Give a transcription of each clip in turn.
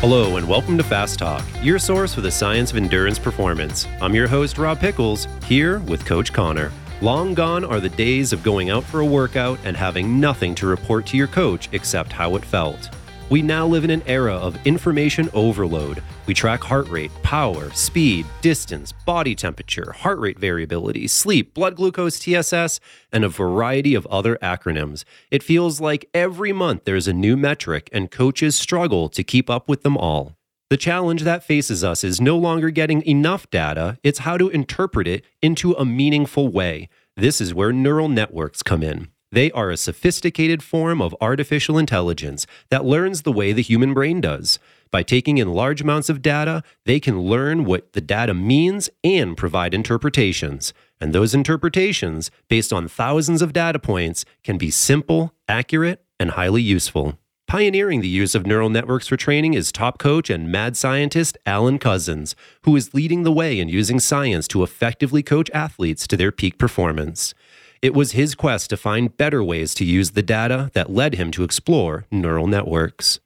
Hello, and welcome to Fast Talk, your source for the science of endurance performance. I'm your host, Rob Pickels, here with Coach Connor. Long gone are the days of going out for a workout and having nothing to report to your coach except how it felt. We now live in an era of information overload. We track heart rate, power, speed, distance, body temperature, heart rate variability, sleep, blood glucose TSS, and a variety of other acronyms. It feels like every month there's a new metric, and coaches struggle to keep up with them all. The challenge that faces us is no longer getting enough data, it's how to interpret it into a meaningful way. This is where neural networks come in. They are a sophisticated form of artificial intelligence that learns the way the human brain does. By taking in large amounts of data, they can learn what the data means and provide interpretations. And those interpretations, based on thousands of data points, can be simple, accurate, and highly useful. Pioneering the use of neural networks for training is top coach and mad scientist Alan Couzens, who is leading the way in using science to effectively coach athletes to their peak performance. It was his quest to find better ways to use the data that led him to explore neural networks.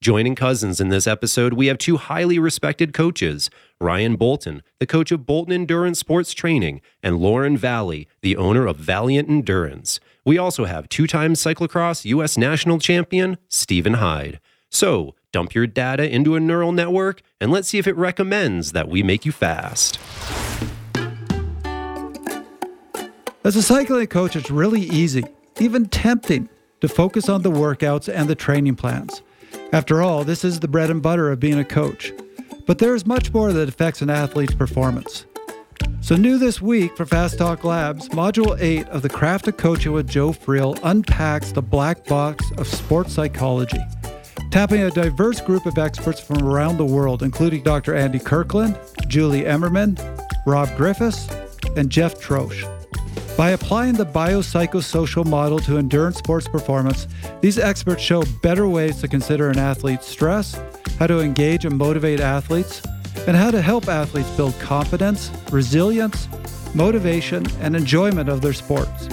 Joining Couzens in this episode, we have two highly respected coaches Ryan Bolton, the coach of Bolton Endurance Sports Training, and Lauren Vallee, the owner of Valiant Endurance. We also have two time cyclocross U.S. national champion Stephen Hyde. So, dump your data into a neural network and let's see if it recommends that we make you fast. As a cycling coach, it's really easy, even tempting, to focus on the workouts and the training plans. After all, this is the bread and butter of being a coach. But there is much more that affects an athlete's performance. So, new this week for Fast Talk Labs, Module 8 of the Craft of Coaching with Joe Friel unpacks the black box of sports psychology, tapping a diverse group of experts from around the world, including Dr. Andy Kirkland, Julie Emmerman, Rob Griffiths, and Jeff Troesch. By applying the biopsychosocial model to endurance sports performance, these experts show better ways to consider an athlete's stress, how to engage and motivate athletes, and how to help athletes build confidence, resilience, motivation, and enjoyment of their sports.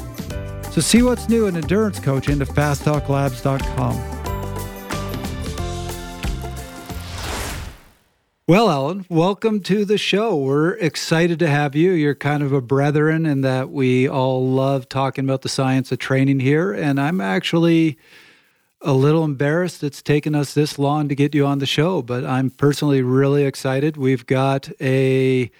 So see what's new in endurance coaching at fasttalklabs.com. Well, Alan, welcome to the show. We're excited to have you. You're kind of a brethren in that we all love talking about the science of training here. And I'm actually a little embarrassed it's taken us this long to get you on the show, but I'm personally really excited. We've got a,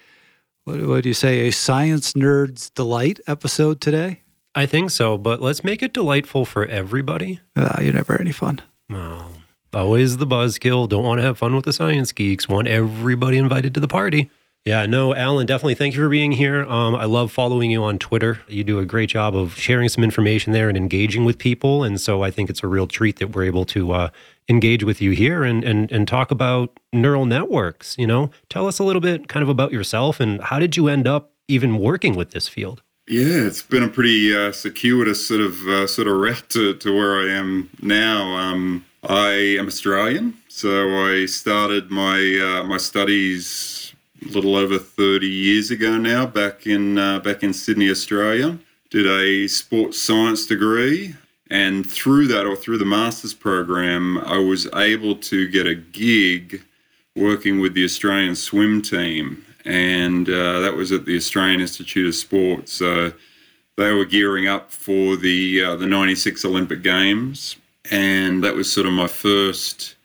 what, what do you say, a science nerd's delight episode today. I think so, but let's make it delightful for everybody. Uh, you're never any fun. Oh, Always the buzzkill. Don't want to have fun with the science geeks. Want everybody invited to the party. Yeah, no, Alan, definitely thank you for being here. Um, I love following you on Twitter. You do a great job of sharing some information there and engaging with people. And so I think it's a real treat that we're able to uh, engage with you here and, and, and talk about neural networks. You know, tell us a little bit kind of about yourself and how did you end up even working with this field? Yeah, it's been a pretty uh, circuitous sort of uh, sort of route to, to where I am now. Um, I am Australian, so I started my uh, my studies a little over 30 years ago now, back in uh, back in Sydney, Australia. Did a sports science degree, and through that, or through the master's program, I was able to get a gig working with the Australian swim team, and uh, that was at the Australian Institute of Sport. So they were gearing up for the uh, the '96 Olympic Games and that was sort of my first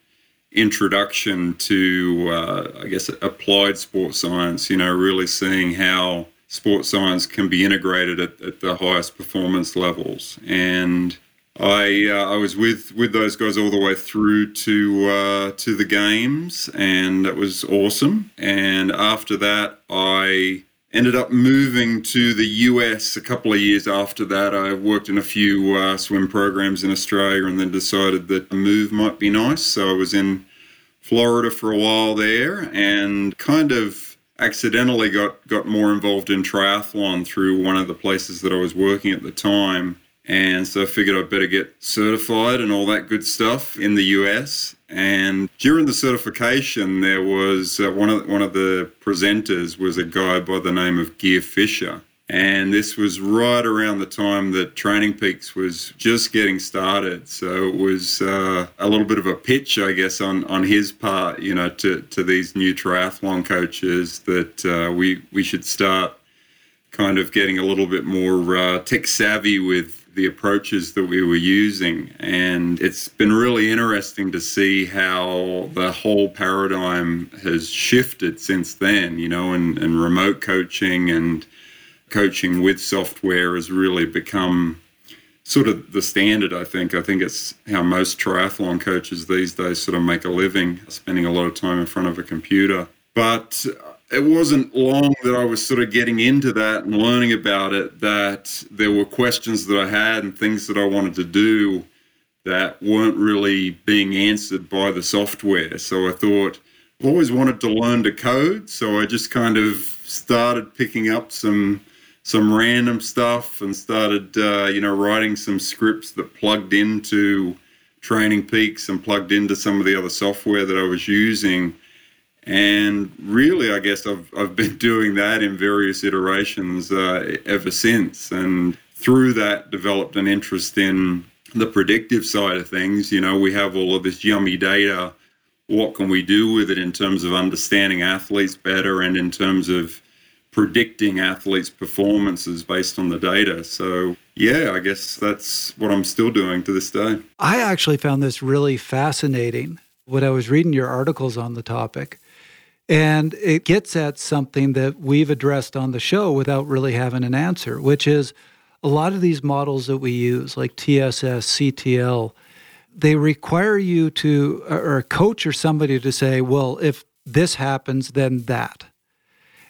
introduction to, uh, I guess, applied sports science. You know, really seeing how sports science can be integrated at, at the highest performance levels. And I uh, I was with with those guys all the way through to uh, to the games, and that was awesome. And after that, I ended up moving to the US a couple of years after that. I worked in a few uh, swim programs in Australia and then decided that a move might be nice. So I was in Florida for a while there and kind of accidentally got, got more involved in triathlon through one of the places that I was working at the time. And so I figured I'd better get certified and all that good stuff in the US. And during the certification, there was uh, one of one of the presenters was a guy by the name of Gear Fisher. And this was right around the time that TrainingPeaks was just getting started. So it was uh, a little bit of a pitch, I guess, on, on his part, you know, to, to these new triathlon coaches that uh, we, we should start kind of getting a little bit more uh, tech savvy with the approaches that we were using. And it's been really interesting to see how the whole paradigm has shifted since then, you know, and, and remote coaching and coaching with software has really become sort of the standard, I think. I think it's how most triathlon coaches these days sort of make a living, spending a lot of time in front of a computer. But it wasn't long that I was sort of getting into that and learning about it that there were questions that I had and things that I wanted to do that weren't really being answered by the software. So I thought, I've always wanted to learn to code. So I just kind of started picking up some some random stuff and started, uh, you know, writing some scripts that plugged into TrainingPeaks and plugged into some of the other software that I was using. And really, I guess I've, I've been doing that in various iterations uh, ever since. And through that, developed an interest in the predictive side of things. You know, we have all of this yummy data. What can we do with it in terms of understanding athletes better and in terms of predicting athletes' performances based on the data. So, yeah, I guess that's what I'm still doing to this day. I actually found this really fascinating when I was reading your articles on the topic. And it gets at something that we've addressed on the show without really having an answer, which is a lot of these models that we use, like TSS, CTL, they require you to, or a coach or somebody to say, well, if this happens, then that.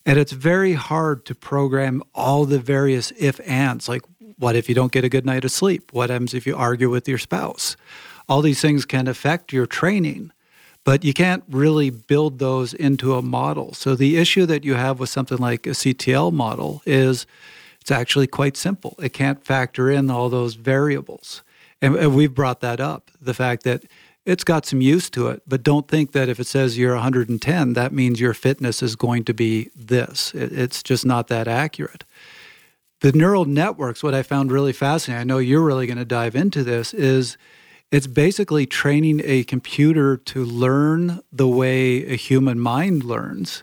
And it's very hard to program all the various if ands, like what if you don't get a good night of sleep? What happens if you argue with your spouse? All these things can affect your training, but you can't really build those into a model. So the issue that you have with something like a CTL model is it's actually quite simple. It can't factor in all those variables. And, and we've brought that up the fact that it's got some use to it, but don't think that if it says you're 110, that means your fitness is going to be this. it's just not that accurate. The neural networks, what I found really fascinating, I know you're really going to dive into this, is it's basically training a computer to learn the way a human mind learns.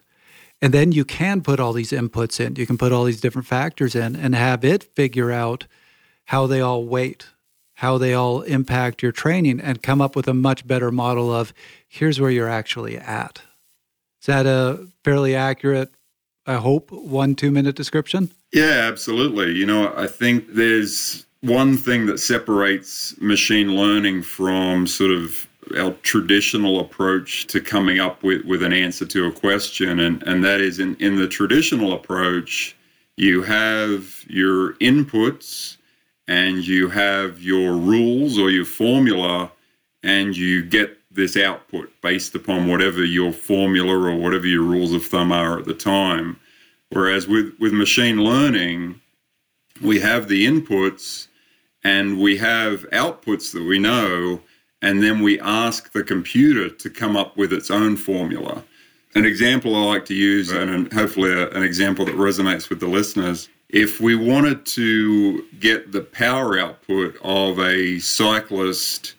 And then you can put all these inputs in, you can put all these different factors in and have it figure out how they all weight how they all impact your training and come up with a much better model of here's where you're actually at. Is that a fairly accurate, I hope, one, two minute description? Yeah, absolutely. You know, I think there's one thing that separates machine learning from sort of our traditional approach to coming up with, with an answer to a question. And, and that is in, in the traditional approach, you have your inputs and you have your rules or your formula and you get this output based upon whatever your formula or whatever your rules of thumb are at the time. Whereas with, with machine learning, we have the inputs and we have outputs that we know, and then we ask the computer to come up with its own formula. An example I like to use, and hopefully a, an example that resonates with the listeners, if we wanted to get the power output of a cyclist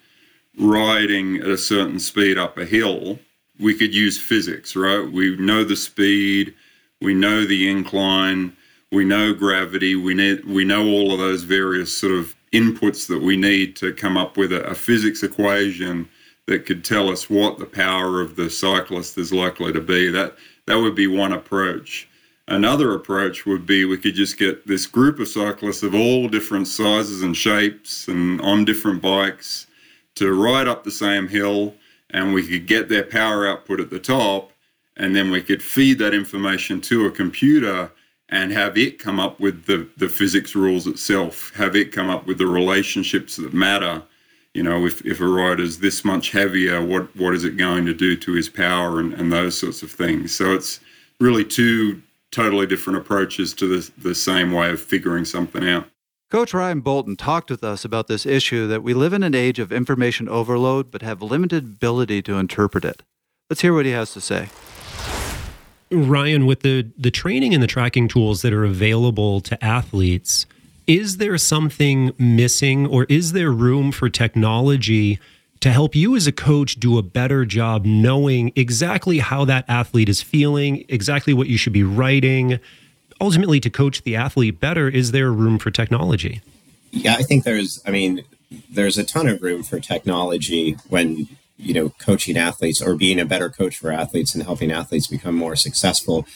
riding at a certain speed up a hill, we could use physics, right? We know the speed, we know the incline, we know gravity, we need we know all of those various sort of inputs that we need to come up with a, a physics equation that could tell us what the power of the cyclist is likely to be. That that would be one approach. Another approach would be we could just get this group of cyclists of all different sizes and shapes and on different bikes to ride up the same hill and we could get their power output at the top and then we could feed that information to a computer and have it come up with the, the physics rules itself, have it come up with the relationships that matter. You know, if, if a rider's this much heavier, what, what is it going to do to his power and, and those sorts of things. So it's really two totally different approaches to the, the same way of figuring something out. Coach Ryan Bolton talked with us about this issue that we live in an age of information overload but have limited ability to interpret it. Let's hear what he has to say. Ryan, with the the training and the tracking tools that are available to athletes, is there something missing or is there room for technology to help you as a coach do a better job knowing exactly how that athlete is feeling, exactly what you should be writing? Ultimately, to coach the athlete better, is there room for technology? Yeah, I think there's, I mean, there's a ton of room for technology when you know coaching athletes or being a better coach for athletes and helping athletes become more successful.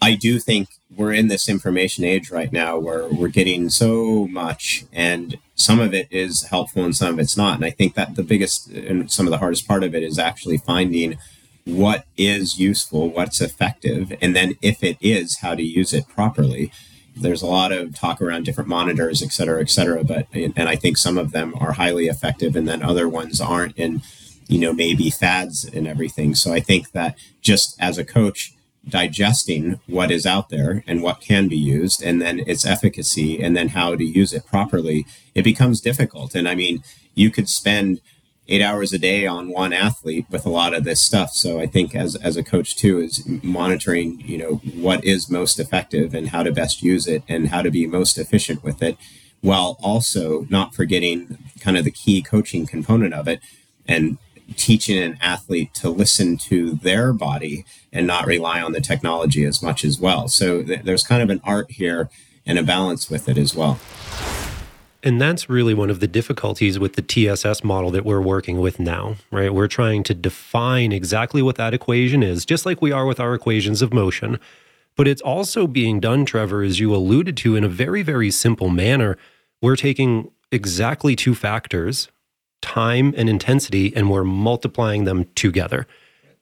I do think we're in this information age right now where we're getting so much and some of it is helpful and some of it's not. And i think that the biggest and some of the hardest part of it is actually finding what is useful what's effective and then if it is how to use it properly. There's a lot of talk around different monitors et cetera et cetera but and i think some of them are highly effective and then other ones aren't. And you know, maybe fads and everything. So I think that just as a coach, digesting what is out there and what can be used and then its efficacy and then how to use it properly, it becomes difficult. And I mean, you could spend eight hours a day on one athlete with a lot of this stuff. So I think as, as a coach too is monitoring, you know, what is most effective and how to best use it and how to be most efficient with it while also not forgetting kind of the key coaching component of it and teaching an athlete to listen to their body and not rely on the technology as much as well. So th- there's kind of an art here and a balance with it as well. And that's really one of the difficulties with the TSS model that we're working with now, right? We're trying to define exactly what that equation is, just like we are with our equations of motion. But it's also being done, Trevor, as you alluded to, in a very, very simple manner. We're taking exactly two factors, time and intensity and we're multiplying them together.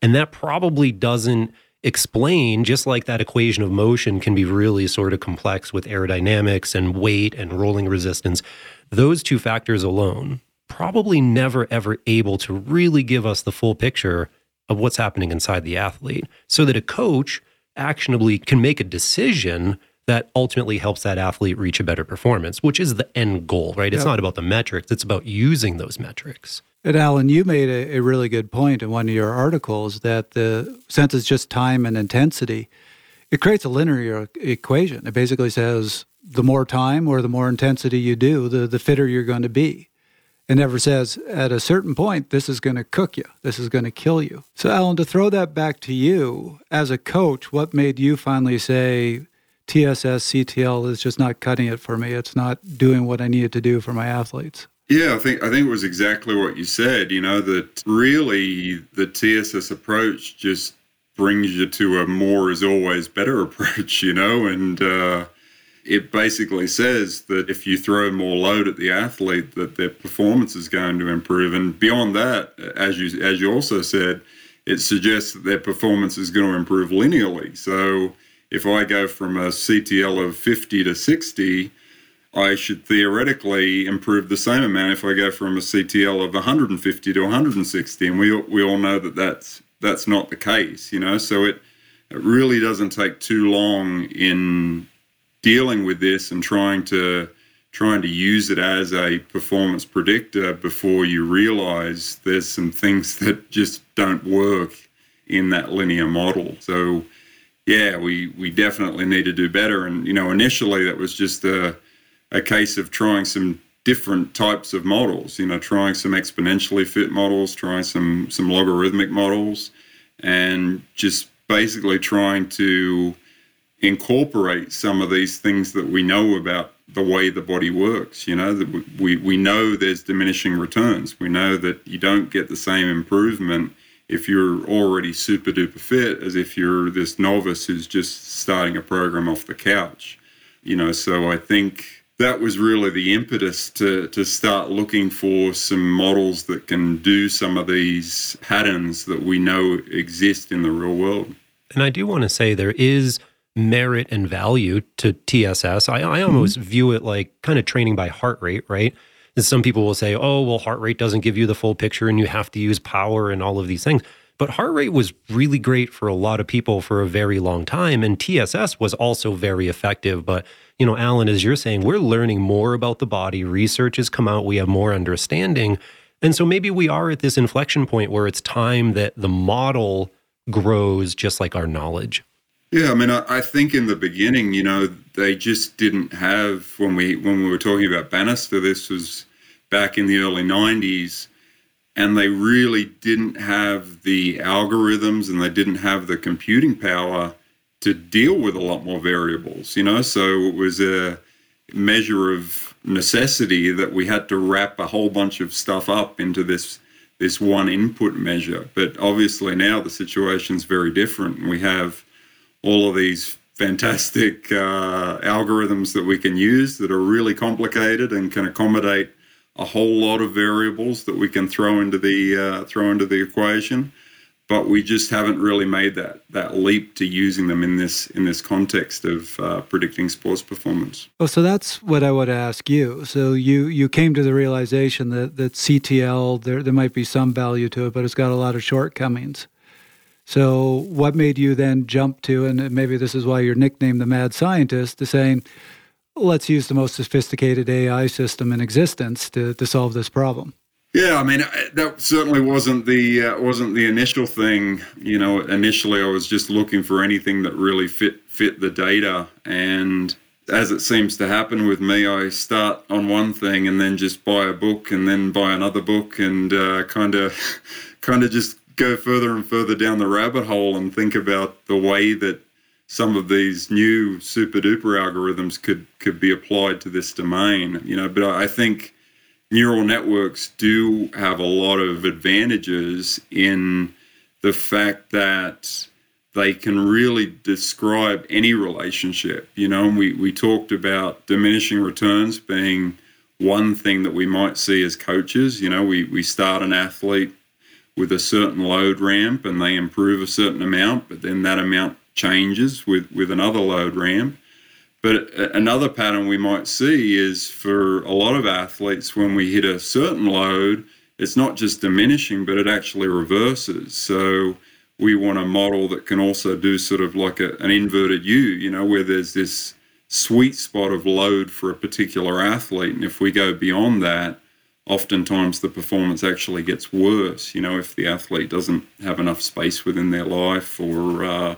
And that probably doesn't explain, just like that equation of motion can be really sort of complex with aerodynamics and weight and rolling resistance. Those two factors alone probably never ever able to really give us the full picture of what's happening inside the athlete so that a coach actionably can make a decision that ultimately helps that athlete reach a better performance, which is the end goal, right? It's yep. not about the metrics, it's about using those metrics. And Alan, you made a, a, really good point in one of your articles that the since it's just time and intensity, it creates a linear equation. It basically says the more time or the more intensity you do, the, the fitter you're going to be. It never says at a certain point, this is going to cook you, this is going to kill you. So, Alan, to throw that back to you as a coach, what made you finally say, TSS CTL is just not cutting it for me. It's not doing what I needed to do for my athletes. Yeah, I think I think it was exactly what you said. You know that really the TSS approach just brings you to a more is always better approach. You know, and uh, it basically says that if you throw more load at the athlete, that their performance is going to improve. And beyond that, as you as you also said, it suggests that their performance is going to improve linearly. So if I go from a CTL of 50 to 60, I should theoretically improve the same amount if I go from a CTL of 150 to 160. And we, we all know that that's, that's not the case, you know? So it, it really doesn't take too long in dealing with this and trying to trying to use it as a performance predictor before you realize there's some things that just don't work in that linear model. So yeah, we we definitely need to do better. And you know, initially that was just a a case of trying some different types of models. You know, trying some exponentially fit models, trying some some logarithmic models, and just basically trying to incorporate some of these things that we know about the way the body works. You know, that we, we know there's diminishing returns. We know that you don't get the same improvement if you're already super duper fit as if you're this novice who's just starting a program off the couch. You know, so I think that was really the impetus to to start looking for some models that can do some of these patterns that we know exist in the real world. And I do want to say there is merit and value to TSS. I, I almost mm-hmm. view it like kind of training by heart rate, right? And some people will say, oh, well, heart rate doesn't give you the full picture and you have to use power and all of these things. But heart rate was really great for a lot of people for a very long time. And TSS was also very effective. But, you know, Alan, as you're saying, we're learning more about the body. Research has come out. We have more understanding. And so maybe we are at this inflection point where it's time that the model grows just like our knowledge. Yeah, I mean, I, I, think in the beginning, you know, they just didn't have when we when we were talking about Banister. This was back in the early '90s, and they really didn't have the algorithms and they didn't have the computing power to deal with a lot more variables. You know, so it was a measure of necessity that we had to wrap a whole bunch of stuff up into this this one input measure. But obviously now the situation is very different. We have all of these fantastic uh, algorithms that we can use that are really complicated and can accommodate a whole lot of variables that we can throw into the uh, throw into the equation but we just haven't really made that that leap to using them in this in this context of uh, predicting sports performance. Oh, so that's what I would ask you. So you you came to the realization that that CTL there there might be some value to it, but it's got a lot of shortcomings. So what made you then jump to, and maybe this is why you're nicknamed the mad scientist, to saying, let's use the most sophisticated AI system in existence to to solve this problem. Yeah, I mean that certainly wasn't the uh, wasn't the initial thing. You know, initially I was just looking for anything that really fit fit the data, and as it seems to happen with me, I start on one thing and then just buy a book and then buy another book and kind of kind of just go further and further down the rabbit hole and think about the way that some of these new super duper algorithms could could be applied to this domain. You know, but I think neural networks do have a lot of advantages in the fact that they can really describe any relationship. You know, and we, we talked about diminishing returns being one thing that we might see as coaches. You know, we, we start an athlete with a certain load ramp and they improve a certain amount, but then that amount changes with, with another load ramp. But another pattern we might see is for a lot of athletes, when we hit a certain load, it's not just diminishing, but it actually reverses. So we want a model that can also do sort of like a, an inverted U, you know, where there's this sweet spot of load for a particular athlete. And if we go beyond that, oftentimes the performance actually gets worse, you know, if the athlete doesn't have enough space within their life or, uh,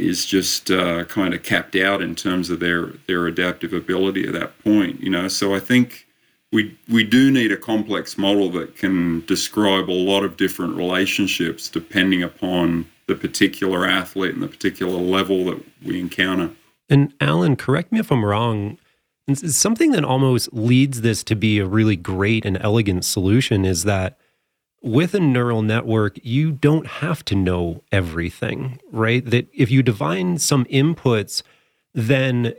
is just uh, kind of capped out in terms of their their adaptive ability at that point. You know, so I think we we do need a complex model that can describe a lot of different relationships depending upon the particular athlete and the particular level that we encounter. And Alan, correct me if I'm wrong. Something that almost leads this to be a really great and elegant solution is that with a neural network, you don't have to know everything, right? That if you define some inputs, then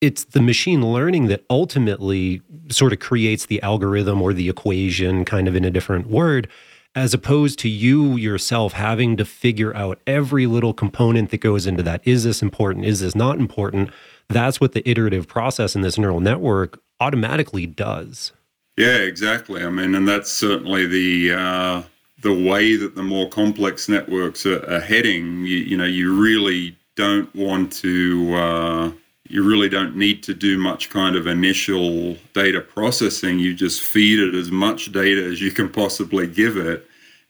it's the machine learning that ultimately sort of creates the algorithm or the equation, kind of in a different word, as opposed to you yourself having to figure out every little component that goes into that. Is this important? Is this not important? That's what the iterative process in this neural network automatically does. Yeah, exactly. I mean, and that's certainly the uh, the way that the more complex networks are, are heading. You, you, know, you really don't want to. Uh, you really don't need to do much kind of initial data processing. You just feed it as much data as you can possibly give it,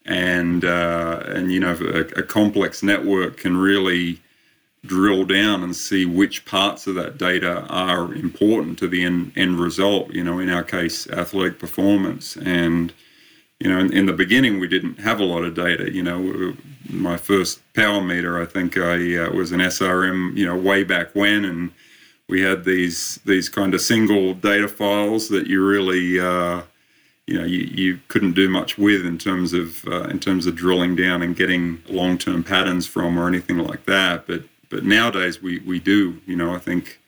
and uh, and you know, a, a complex network can really drill down and see which parts of that data are important to the end, end result. You know, in our case, athletic performance. And, you know, in, in, the beginning, we didn't have a lot of data. You know, my first power meter, I think I uh, was an SRM, you know, way back when. And we had these, these kind of single data files that you really, uh, you know, you, you couldn't do much with in terms of uh, in terms of drilling down and getting long term patterns from or anything like that. But but nowadays we, we do, you know, I think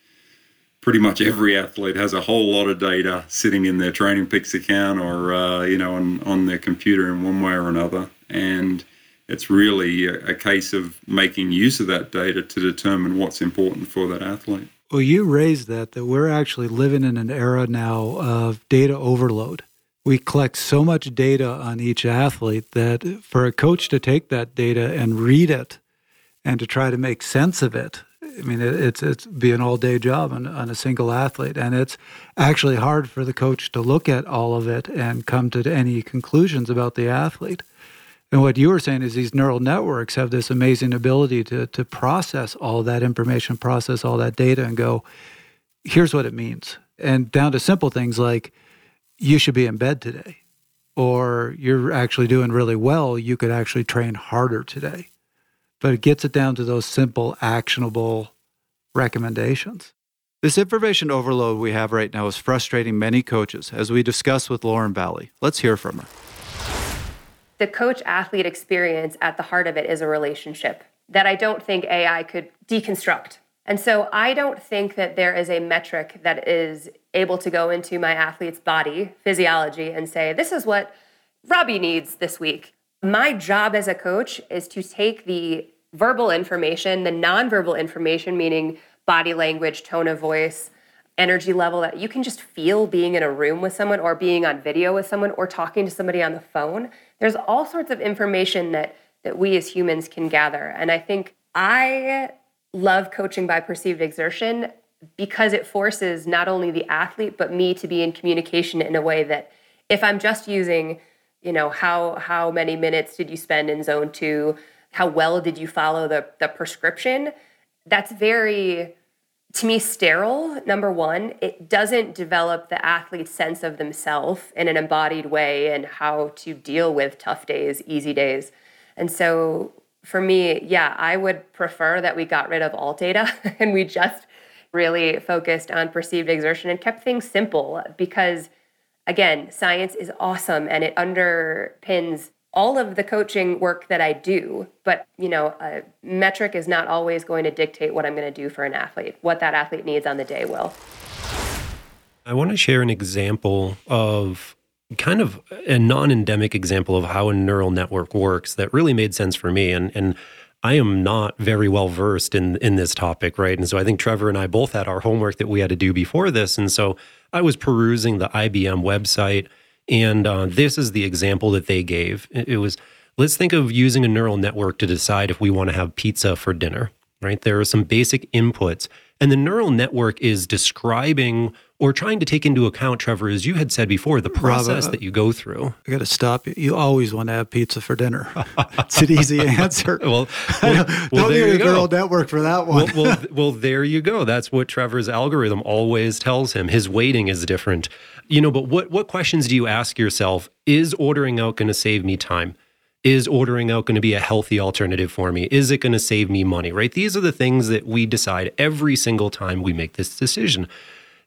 pretty much every athlete has a whole lot of data sitting in their TrainingPeaks account or, uh, you know, on, on their computer in one way or another. And it's really a, a case of making use of that data to determine what's important for that athlete. Well, you raised that, that we're actually living in an era now of data overload. We collect so much data on each athlete that for a coach to take that data and read it and to try to make sense of it. I mean, it, it's it's be an all day job on, on a single athlete, and it's actually hard for the coach to look at all of it and come to any conclusions about the athlete. And what you were saying is these neural networks have this amazing ability to, to process all that information, process all that data, and go, here's what it means. And down to simple things like, you should be in bed today, or you're actually doing really well, you could actually train harder today. But it gets it down to those simple, actionable recommendations. This information overload we have right now is frustrating many coaches, as we discussed with Lauren Vallee. Let's hear from her. The coach athlete experience at the heart of it is a relationship that I don't think AI could deconstruct. And so I don't think that there is a metric that is able to go into my athlete's body, physiology, and say, this is what Robbie needs this week. My job as a coach is to take the verbal information, the nonverbal information, meaning body language, tone of voice, energy level that you can just feel being in a room with someone or being on video with someone or talking to somebody on the phone. There's all sorts of information that that we as humans can gather. And I think I love coaching by perceived exertion because it forces not only the athlete but me to be in communication in a way that if I'm just using, you know, how how many minutes did you spend in zone 2, how well did you follow the the prescription, that's very to me sterile number one. It doesn't develop the athlete's sense of themselves in an embodied way and how to deal with tough days easy days. And so for me yeah i would prefer that we got rid of all data and we just really focused on perceived exertion and kept things simple because again science is awesome and it underpins all of the coaching work that I do, but you know, a metric is not always going to dictate what I'm going to do for an athlete. What that athlete needs on the day will. I want to share an example of kind of a non-endemic example of how a neural network works that really made sense for me and and I am not very well versed in in this topic, right? And so I think Trevor and I both had our homework that we had to do before this, and so I was perusing the IBM website and uh, this is the example that they gave. It was let's think of using a neural network to decide if we want to have pizza for dinner, right? There are some basic inputs, and the neural network is describing or trying to take into account, Trevor, as you had said before, the process Rob, uh, that you go through. I got to stop you. You always want to have pizza for dinner. it's an easy answer. well, well, well there you go. neural network for that one. well, well, well, there you go. That's what Trevor's algorithm always tells him. His weighting is different. You know, but what what questions do you ask yourself? Is ordering out going to save me time? Is ordering out going to be a healthy alternative for me? Is it going to save me money? Right? These are the things that we decide every single time we make this decision.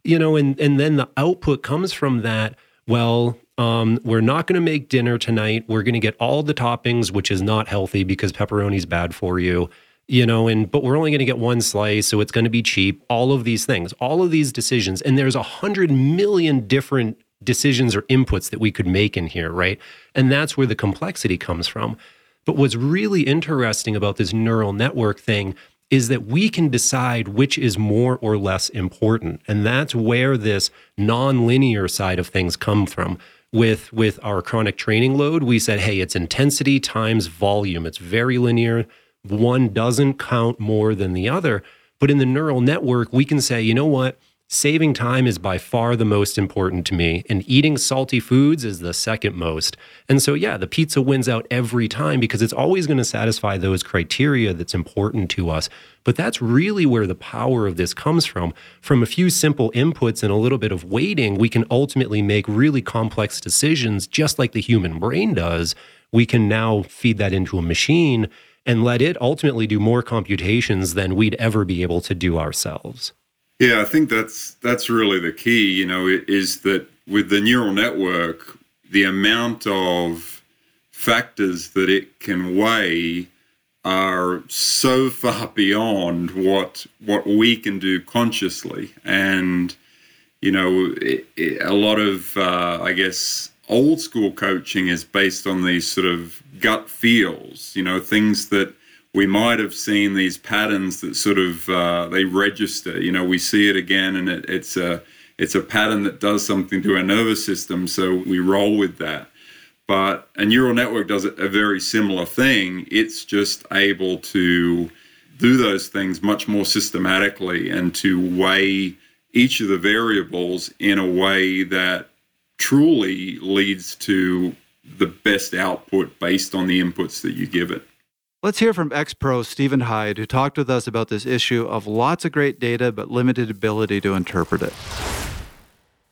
You know, and and then the output comes from that. Well, um, we're not going to make dinner tonight. We're going to get all the toppings, which is not healthy because pepperoni is bad for you you know and but we're only going to get one slice so it's going to be cheap all of these things all of these decisions and there's a hundred million different decisions or inputs that we could make in here right? And that's where the complexity comes from. But what's really interesting about this neural network thing is that we can decide which is more or less important. And that's where this non-linear side of things come from. With with our chronic training load we said hey it's intensity times volume. It's very linear. One doesn't count more than the other. But in the neural network, we can say, you know what? Saving time is by far the most important to me, and eating salty foods is the second most. And so, yeah, the pizza wins out every time because it's always going to satisfy those criteria that's important to us. But that's really where the power of this comes from. From a few simple inputs and a little bit of weighting, we can ultimately make really complex decisions, just like the human brain does. We can now feed that into a machine and let it ultimately do more computations than we'd ever be able to do ourselves. Yeah, I think that's that's really the key, you know, is that with the neural network, the amount of factors that it can weigh are so far beyond what what we can do consciously. And you know it, it, a lot of uh, i guess old school coaching is based on these sort of gut feels, you know, things that we might have seen these patterns that sort of uh, they register. You know, we see it again, and it, it's a it's a pattern that does something to our nervous system, so we roll with that. But a neural network does a very similar thing. It's just able to do those things much more systematically and to weigh each of the variables in a way that truly leads to the best output based on the inputs that you give it. Let's hear from ex pro Stephen Hyde, who talked with us about this issue of lots of great data but limited ability to interpret it.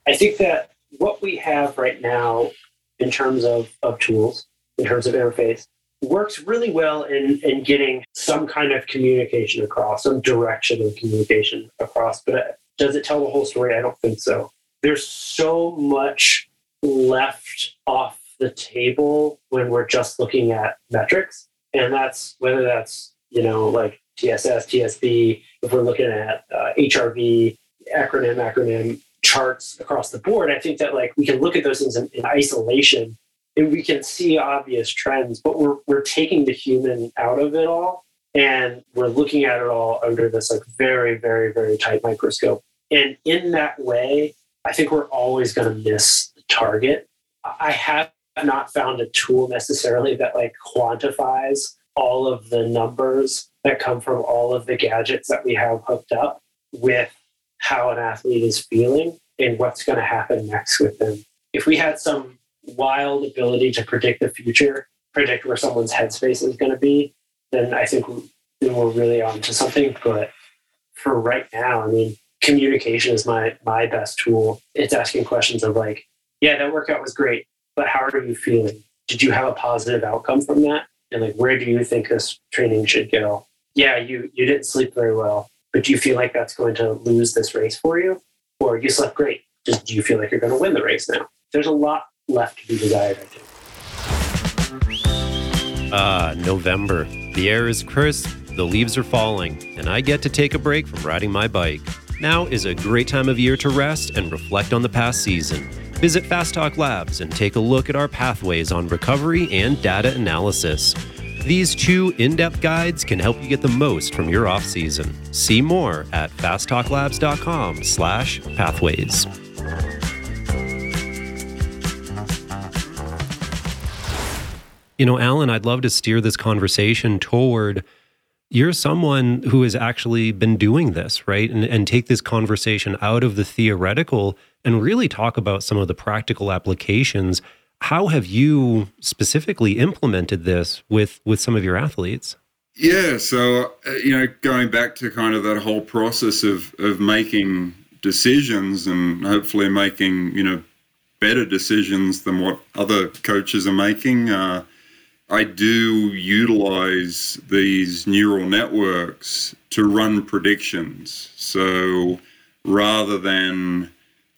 I think that what we have right now in terms of, of tools, in terms of interface, works really well in, in getting some kind of communication across, some direction of communication across. But uh, does it tell the whole story? I don't think so. There's so much left off the table when we're just looking at metrics. And that's whether that's, you know, like TSS, TSB, if we're looking at uh, HRV, acronym, acronym charts across the board, I think that like we can look at those things in, in isolation and we can see obvious trends, but we're, we're taking the human out of it all and we're looking at it all under this like very, very, very tight microscope. And in that way, I think we're always going to miss the target. I have not found a tool necessarily that like quantifies all of the numbers that come from all of the gadgets that we have hooked up with how an athlete is feeling and what's going to happen next with them. If we had some wild ability to predict the future, predict where someone's headspace is going to be, then I think then we're really on to something. But for right now, I mean, communication is my my best tool. It's asking questions of like, yeah, that workout was great, but how are you feeling? Did you have a positive outcome from that? And like, where do you think this training should go? Yeah, you you didn't sleep very well, but do you feel like that's going to lose this race for you? Or you slept great. Just do you feel like you're going to win the race now? There's a lot left to be desired, I think. Ah, November. The air is crisp, the leaves are falling, and I get to take a break from riding my bike. Now is a great time of year to rest and reflect on the past season. Visit Fast Talk Labs and take a look at our pathways on recovery and data analysis. These two in-depth guides can help you get the most from your off season. See more at fasttalklabs.com/pathways. You know, Alan, I'd love to steer this conversation toward you're someone who has actually been doing this, right? And, and take this conversation out of the theoretical and really talk about some of the practical applications. How have you specifically implemented this with with some of your athletes? Yeah, so uh, you know, going back to kind of that whole process of of making decisions and hopefully making you know better decisions than what other coaches are making. Uh, I do utilize these neural networks to run predictions. So rather than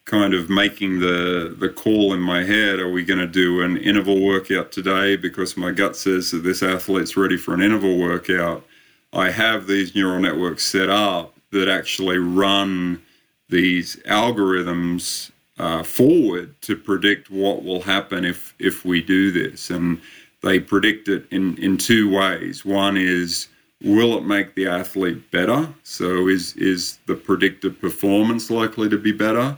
kind of making the the call in my head, are we going to do an interval workout today because my gut says that this athlete's ready for an interval workout? I have these neural networks set up that actually run these algorithms uh, forward to predict what will happen if if we do this and they predict it in, in two ways. One is will it make the athlete better? So is is the predicted performance likely to be better?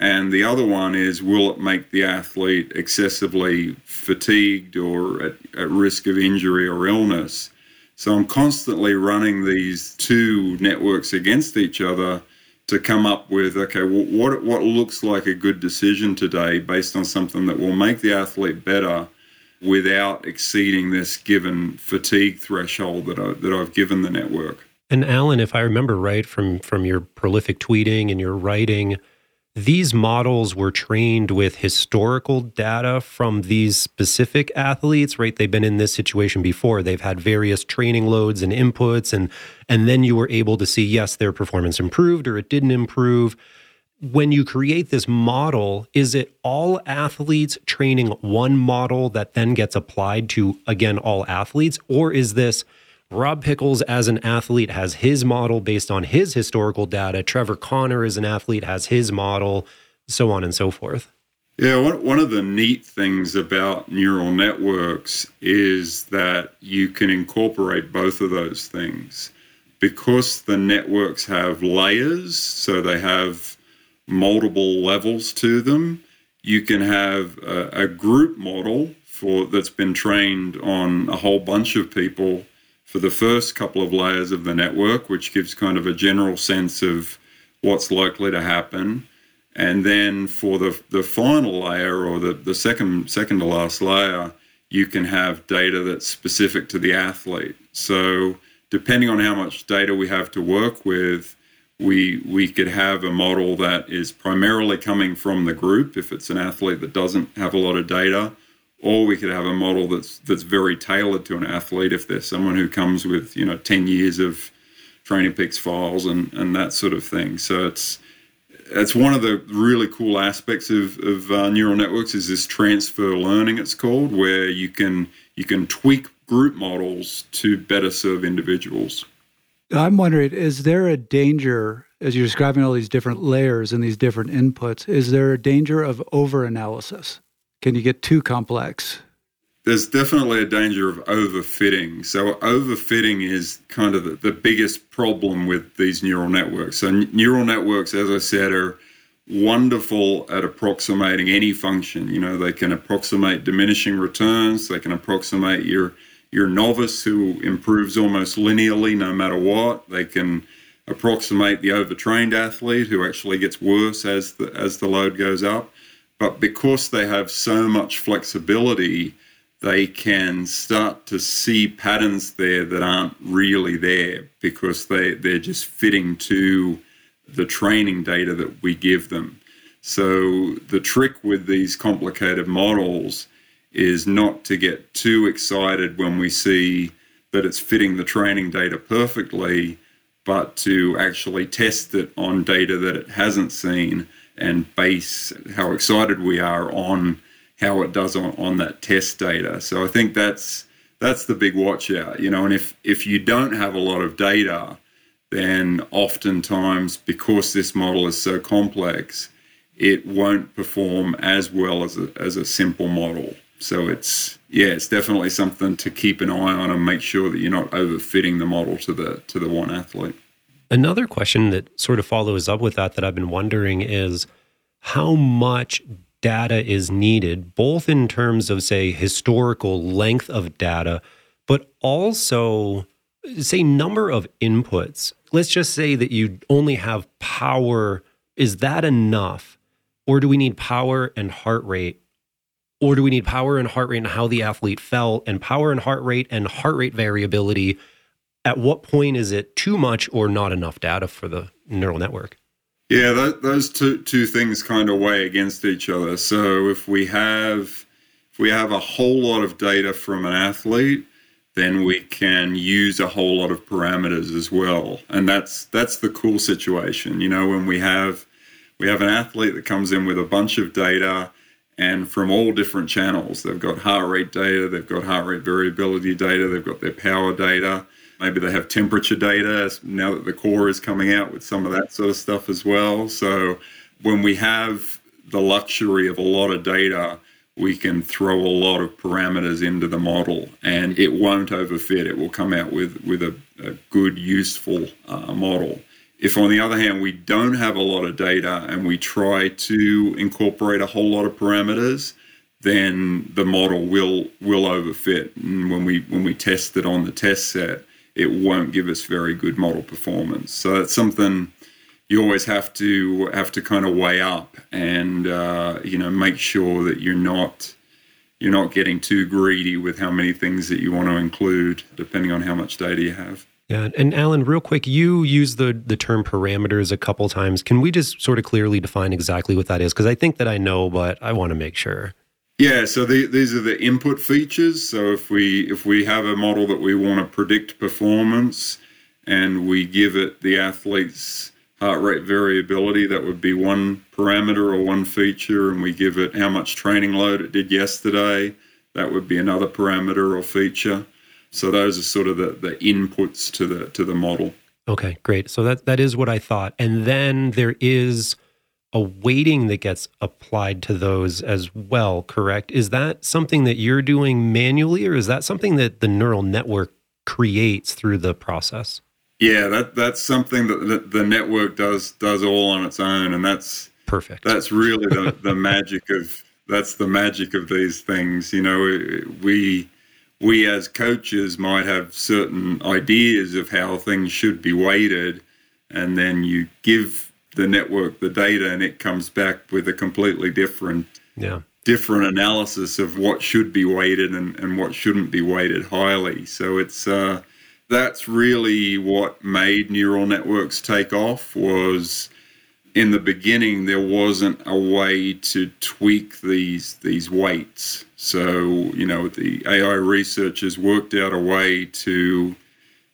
And the other one is will it make the athlete excessively fatigued or at, at risk of injury or illness? So I'm constantly running these two networks against each other to come up with okay, what what looks like a good decision today based on something that will make the athlete better without exceeding this given fatigue threshold that, I, that I've given the network. And Alan, if I remember right from from your prolific tweeting and your writing, these models were trained with historical data from these specific athletes, right? They've been in this situation before. They've had various training loads and inputs and and then you were able to see yes, their performance improved or it didn't improve when you create this model, is it all athletes training one model that then gets applied to, again, all athletes? Or is this Rob Pickels as an athlete has his model based on his historical data? Trevor Connor as an athlete has his model, so on and so forth? Yeah, one, one of the neat things about neural networks is that you can incorporate both of those things. Because the networks have layers, so they have multiple levels to them. You can have a, a group model for that's been trained on a whole bunch of people for the first couple of layers of the network, which gives kind of a general sense of what's likely to happen. And then for the, the final layer or the, the second second to last layer, you can have data that's specific to the athlete. So depending on how much data we have to work with, we we could have a model that is primarily coming from the group if it's an athlete that doesn't have a lot of data, or we could have a model that's that's very tailored to an athlete if there's someone who comes with you know 10 years of training peaks files and and that sort of thing. So it's that's one of the really cool aspects of, of uh, neural networks is this transfer learning it's called where you can you can tweak group models to better serve individuals I'm wondering, is there a danger as you're describing all these different layers and these different inputs? Is there a danger of overanalysis? Can you get too complex? There's definitely a danger of overfitting. So, overfitting is kind of the, the biggest problem with these neural networks. So, neural networks, as I said, are wonderful at approximating any function. You know, they can approximate diminishing returns, they can approximate your your novice who improves almost linearly no matter what. They can approximate the overtrained athlete who actually gets worse as the as the load goes up. But because they have so much flexibility, they can start to see patterns there that aren't really there because they, they're just fitting to the training data that we give them. So the trick with these complicated models is not to get too excited when we see that it's fitting the training data perfectly, but to actually test it on data that it hasn't seen and base how excited we are on how it does on, on that test data. So I think that's that's the big watch out, you know, and if if you don't have a lot of data, then oftentimes because this model is so complex, it won't perform as well as a, as a simple model. So it's yeah, it's definitely something to keep an eye on and make sure that you're not overfitting the model to the to the one athlete. Another question that sort of follows up with that that I've been wondering is how much data is needed, both in terms of say historical length of data, but also say number of inputs. Let's just say that you only have power. Is that enough? Or do we need power and heart rate or do we need power and heart rate and how the athlete felt and power and heart rate and heart rate variability? At what point is it too much or not enough data for the neural network? Yeah, that, those two two things kind of weigh against each other. So if we have if we have a whole lot of data from an athlete, then we can use a whole lot of parameters as well. And that's that's the cool situation. You know, when we have we have an athlete that comes in with a bunch of data and from all different channels. They've got heart rate data, they've got heart rate variability data, they've got their power data. Maybe they have temperature data now that the core is coming out with some of that sort of stuff as well. So when we have the luxury of a lot of data, we can throw a lot of parameters into the model and it won't overfit. It will come out with, with a, a good, useful uh, model. If, on the other hand, we don't have a lot of data and we try to incorporate a whole lot of parameters, then the model will will overfit. And when we when we test it on the test set, it won't give us very good model performance. So that's something you always have to have to kind of weigh up and uh, you know make sure that you're not you're not getting too greedy with how many things that you want to include, depending on how much data you have. Yeah, and Alan, real quick, you use the the term parameters a couple times. Can we just sort of clearly define exactly what that is? Because I think that I know, but I want to make sure. Yeah, so the, these are the input features. So if we if we have a model that we want to predict performance, and we give it the athlete's heart rate variability, that would be one parameter or one feature, and we give it how much training load it did yesterday, that would be another parameter or feature. So those are sort of the, the inputs to the to the model. Okay, great. So that that is what I thought. And then there is a weighting that gets applied to those as well, correct? Is that something that you're doing manually or is that something that the neural network creates through the process? Yeah, that that's something that the, the network does does all on its own and that's perfect. That's really the the magic of that's the magic of these things. You know, we we as coaches might have certain ideas of how things should be weighted, and then you give the network the data and it comes back with a completely different yeah. different analysis of what should be weighted and, and what shouldn't be weighted highly. So it's uh, that's really what made neural networks take off was in the beginning there wasn't a way to tweak these these weights. So you know the ai researchers worked out a way to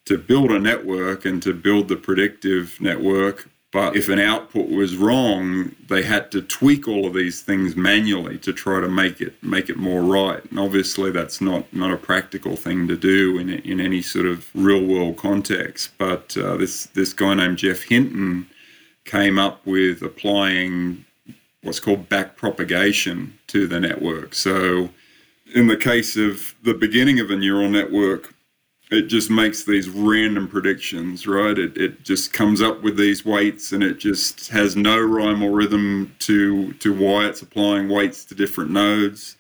to build a network and to build the predictive network. But if an output was wrong they had to tweak all of these things manually to try to make it make it more right. And obviously that's not not a practical thing to do in in any sort of real world context. But uh, this this guy named Geoff Hinton came up with applying what's called back propagation to the network. So, in the case of the beginning of a neural network, it just makes these random predictions, right? It, it just comes up with these weights and it just has no rhyme or rhythm to, to why it's applying weights to different nodes.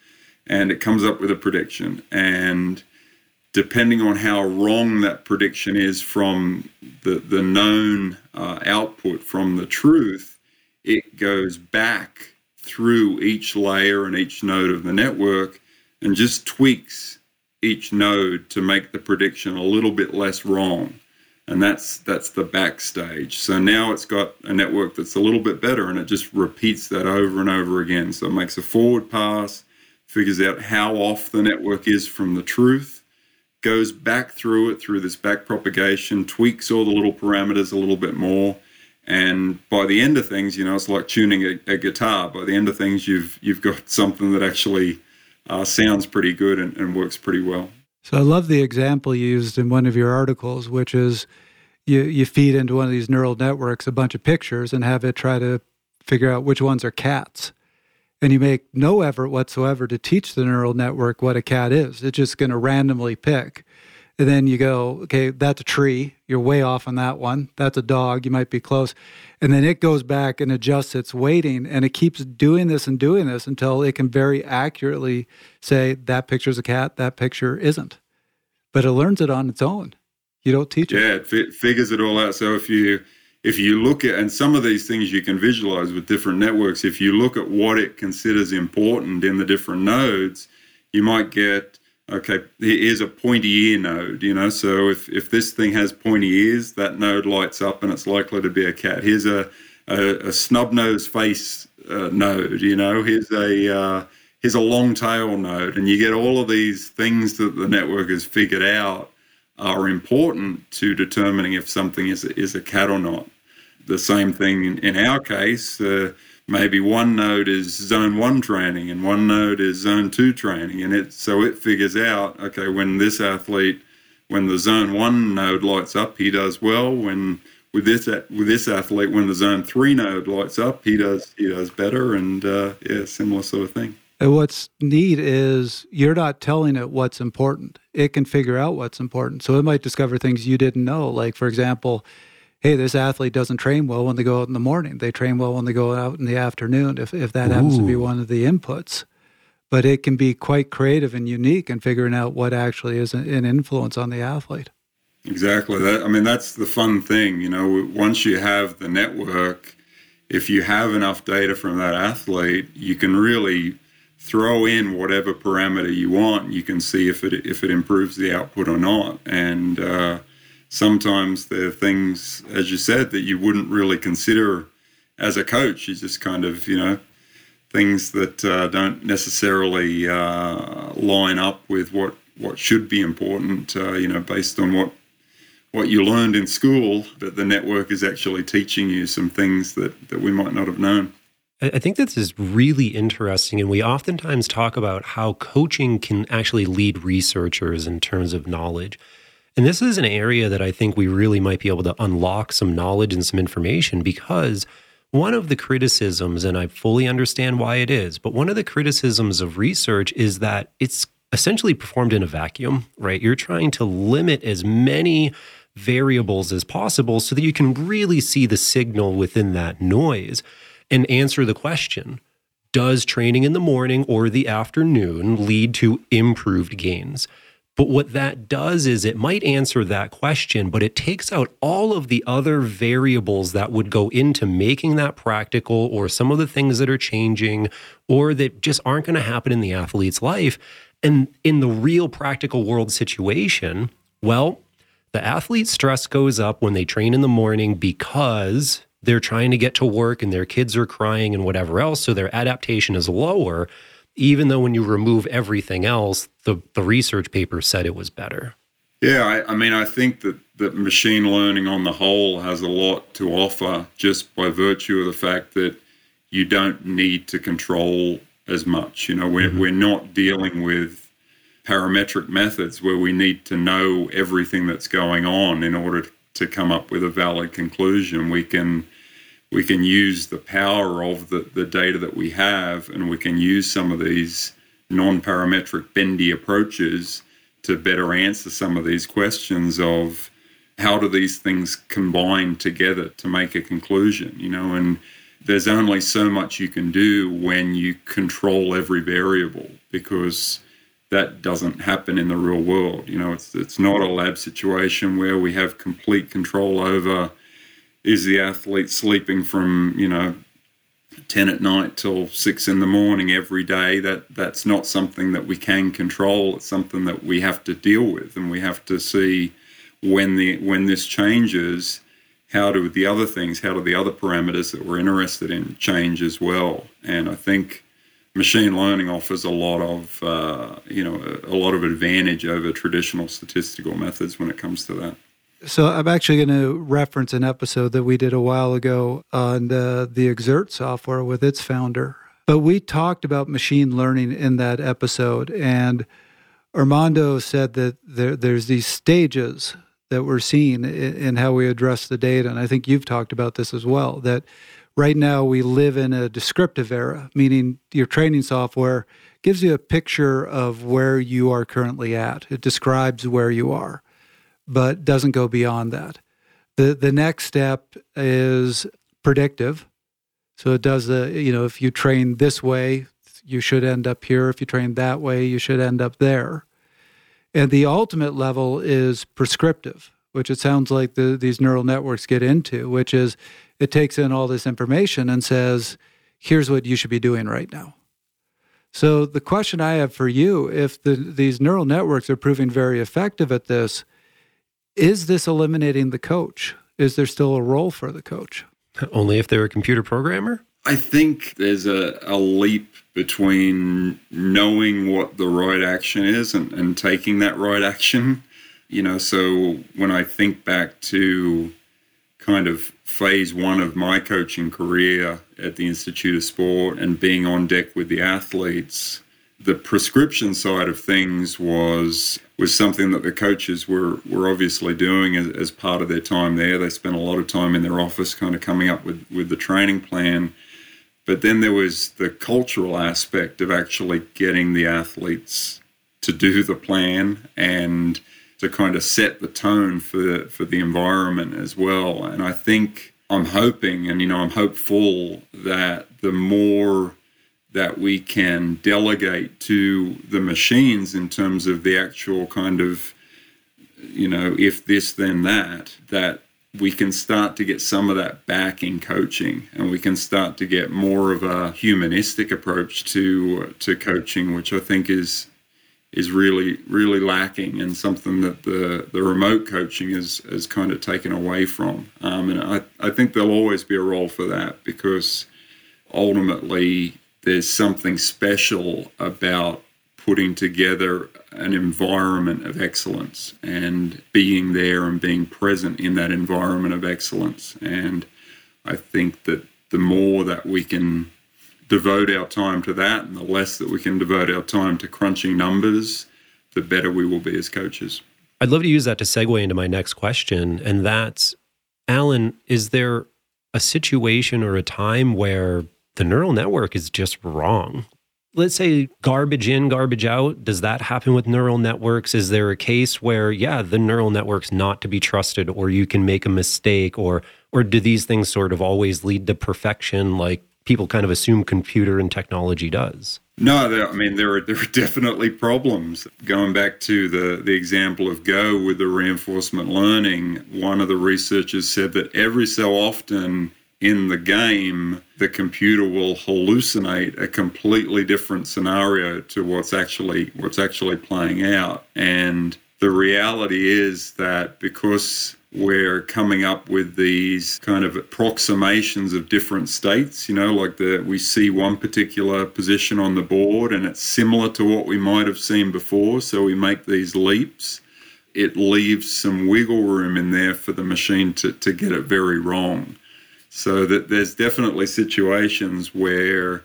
And it comes up with a prediction. And depending on how wrong that prediction is from the, the known uh, output from the truth, it goes back through each layer and each node of the network and just tweaks each node to make the prediction a little bit less wrong. And that's that's the backstage. So now it's got a network that's a little bit better and it just repeats that over and over again. So it makes a forward pass, figures out how off the network is from the truth, goes back through it through this back propagation, tweaks all the little parameters a little bit more. And by the end of things, you know, it's like tuning a, a guitar. By the end of things, you've you've got something that actually uh, sounds pretty good and, and works pretty well. So I love the example you used in one of your articles, which is you you feed into one of these neural networks a bunch of pictures and have it try to figure out which ones are cats and you make no effort whatsoever to teach the neural network what a cat is. It's just going to randomly pick. And then you go, okay, that's a tree. You're way off on that one. That's a dog. You might be close. And then it goes back and adjusts its weighting and it keeps doing this and doing this until it can very accurately say that picture's a cat, that picture isn't. But it learns it on its own. You don't teach it. Yeah, it fi- figures it all out. So if you if you look at, and some of these things you can visualize with different networks, if you look at what it considers important in the different nodes, you might get, okay, here's a pointy ear node, you know, so if, if this thing has pointy ears, that node lights up and it's likely to be a cat. Here's a, a, a snub nose face uh, node, you know, here's a, uh, here's a long tail node, and you get all of these things that the network has figured out are important to determining if something is is a cat or not the same thing in, in our case. Uh, maybe one node is zone one training and one node is zone two training, and it so it figures out okay when this athlete when the zone one node lights up, he does well. When with this with this athlete, when the zone three node lights up, he does he does better, and uh, yeah, similar sort of thing. And what's neat is you're not telling it what's important. It can figure out what's important. So it might discover things you didn't know. Like, for example, hey, this athlete doesn't train well when they go out in the morning. They train well when they go out in the afternoon, if, if that Ooh. happens to be one of the inputs. But it can be quite creative and unique in figuring out what actually is an influence on the athlete. Exactly. That I mean, that's the fun thing. You know, once you have the network, if you have enough data from that athlete, you can really throw in whatever parameter you want. You can see if it if it improves the output or not, and uh, sometimes there are things, as you said, that you wouldn't really consider as a coach. You just kind of, you know, things that uh, don't necessarily uh, line up with what, what should be important, uh, you know, based on what what you learned in school, but the network is actually teaching you some things that, that we might not have known. I think this is really interesting. And we oftentimes talk about how coaching can actually lead researchers in terms of knowledge. And this is an area that I think we really might be able to unlock some knowledge and some information because one of the criticisms, and I fully understand why it is, but one of the criticisms of research is that it's essentially performed in a vacuum, right? You're trying to limit as many variables as possible so that you can really see the signal within that noise and answer the question Does training in the morning or the afternoon lead to improved gains? But what that does is it might answer that question, but it takes out all of the other variables that would go into making that practical or some of the things that are changing or that just aren't going to happen in the athlete's life. And in the real practical world situation, well, the athlete's stress goes up when they train in the morning because they're trying to get to work and their kids are crying and whatever else. So their adaptation is lower even though when you remove everything else, the, the research paper said it was better. Yeah, I, I, mean, I think that, that machine learning on the whole has a lot to offer just by virtue of the fact that you don't need to control as much. You know, we're, mm-hmm. we're not dealing with parametric methods where we need to know everything that's going on in order to come up with a valid conclusion. We can we can use the power of the, the data that we have and we can use some of these non-parametric bendy approaches to better answer some of these questions of how do these things combine together to make a conclusion you know? And there's only so much you can do when you control every variable because that doesn't happen in the real world you know? It's it's not a lab situation where we have complete control over is the athlete sleeping from you know 10 at night till 6 in the morning every day that that's not something that we can control. It's something that we have to deal with and we have to see when the when this changes how do the other things how do the other parameters that we're interested in change as well? And i think machine learning offers a lot of uh, you know a, a lot of advantage over traditional statistical methods when it comes to that so I'm actually going to reference an episode that we did a while ago on the, the Xert software with its founder. But we talked about machine learning in that episode, and Armando said that there, there's these stages that we're seeing in, in how we address the data. And I think you've talked about this as well, that right now we live in a descriptive era, meaning your training software gives you a picture of where you are currently at. It describes where you are but doesn't go beyond that. The the next step is predictive. So it does the you know if you train this way, you should end up here. If you train that way, you should end up there. And the ultimate level is prescriptive, which it sounds like the, these neural networks get into, which is it takes in all this information and says, here's what you should be doing right now. So the question I have for you, if the, these neural networks are proving very effective at this, is this eliminating the coach? Is there still a role for the coach? Only if they're a computer programmer? I think there's a, a leap between knowing what the right action is and, and taking that right action. You know, so when I think back to kind of phase one of my coaching career at the Institute of Sport and being on deck with the athletes, the prescription side of things was was something that the coaches were were obviously doing as, as, part of their time there. They spent a lot of time in their office, kind of coming up with with the training plan. But then there was the cultural aspect of actually getting the athletes to do the plan and to kind of set the tone for for the environment as well. And I think I'm hoping, and you know, I'm hopeful that the more that we can delegate to the machines in terms of the actual kind of, you know, if this, then that, that we can start to get some of that back in coaching and we can start to get more of a humanistic approach to to coaching which i think is is really really lacking and something that the the remote coaching is is kind of taken away from. Um, and I, I think there'll always be a role for that because ultimately there's something special about putting together an environment of excellence and being there and being present in that environment of excellence. And I think that the more that we can devote our time to that and the less that we can devote our time to crunching numbers, the better we will be as coaches. I'd love to use that to segue into my next question. And that's, Alan, is there a situation or a time where the neural network is just wrong. Let's say garbage in, garbage out. Does that happen with neural networks? Is there a case where, yeah, the neural network's not to be trusted, or you can make a mistake, or or do these things sort of always lead to perfection, like people kind of assume computer and technology does. No, there, I mean there are there are definitely problems. Going back to the the example of Go with the reinforcement learning, one of the researchers said that every so often in the game, the computer will hallucinate a completely different scenario to what's actually what's actually playing out. And the reality is that because we're coming up with these kind of approximations of different states, you know, like the we see one particular position on the board and it's similar to what we might have seen before, so we make these leaps. It leaves some wiggle room in there for the machine to, to get it very wrong. So that there's definitely situations where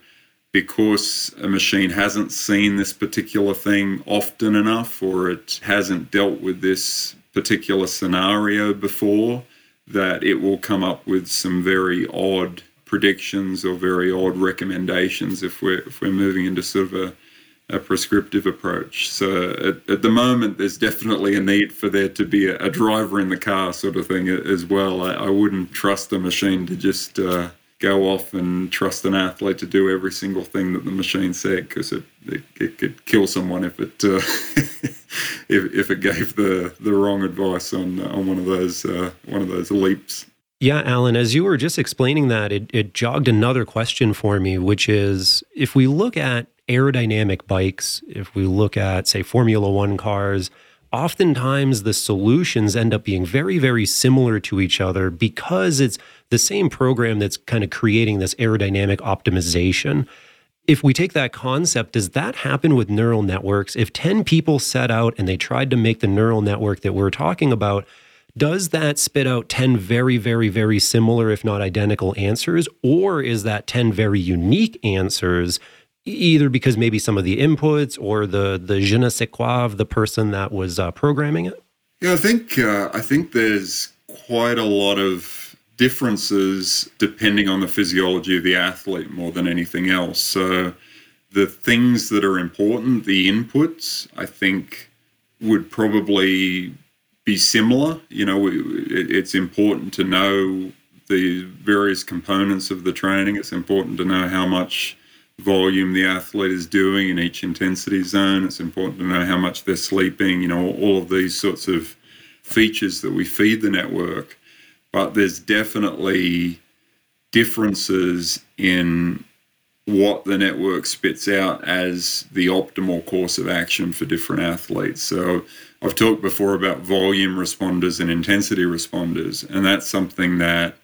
because a machine hasn't seen this particular thing often enough or it hasn't dealt with this particular scenario before, that it will come up with some very odd predictions or very odd recommendations if we're if we're moving into sort of a a prescriptive approach. So at, at, the moment, there's definitely a need for there to be a, a driver in the car sort of thing as well. I, I wouldn't trust a machine to just uh, go off and trust an athlete to do every single thing that the machine said because it, it, it, could kill someone if it uh, if, if it gave the, the wrong advice on on one of those uh, one of those leaps. Yeah, Alan, as you were just explaining that, it, it jogged another question for me, which is if we look at aerodynamic bikes, if we look at, say, Formula One cars, oftentimes the solutions end up being very, very similar to each other because it's the same program that's kind of creating this aerodynamic optimization. If we take that concept, does that happen with neural networks? If 10 people set out and they tried to make the neural network that we're talking about, does that spit out 10 very, very, very similar, if not identical answers? Or is that 10 very unique answers either because maybe some of the inputs or the the je ne sais quoi of the person that was uh, programming it? Yeah, I think uh, I think there's quite a lot of differences depending on the physiology of the athlete more than anything else. So the things that are important, the inputs, I think would probably be similar. You know, it's important to know the various components of the training. It's important to know how much volume the athlete is doing in each intensity zone. It's important to know how much they're sleeping, you know, all of these sorts of features that we feed the network. But there's definitely differences in what the network spits out as the optimal course of action for different athletes. So I've talked before about volume responders and intensity responders, and that's something that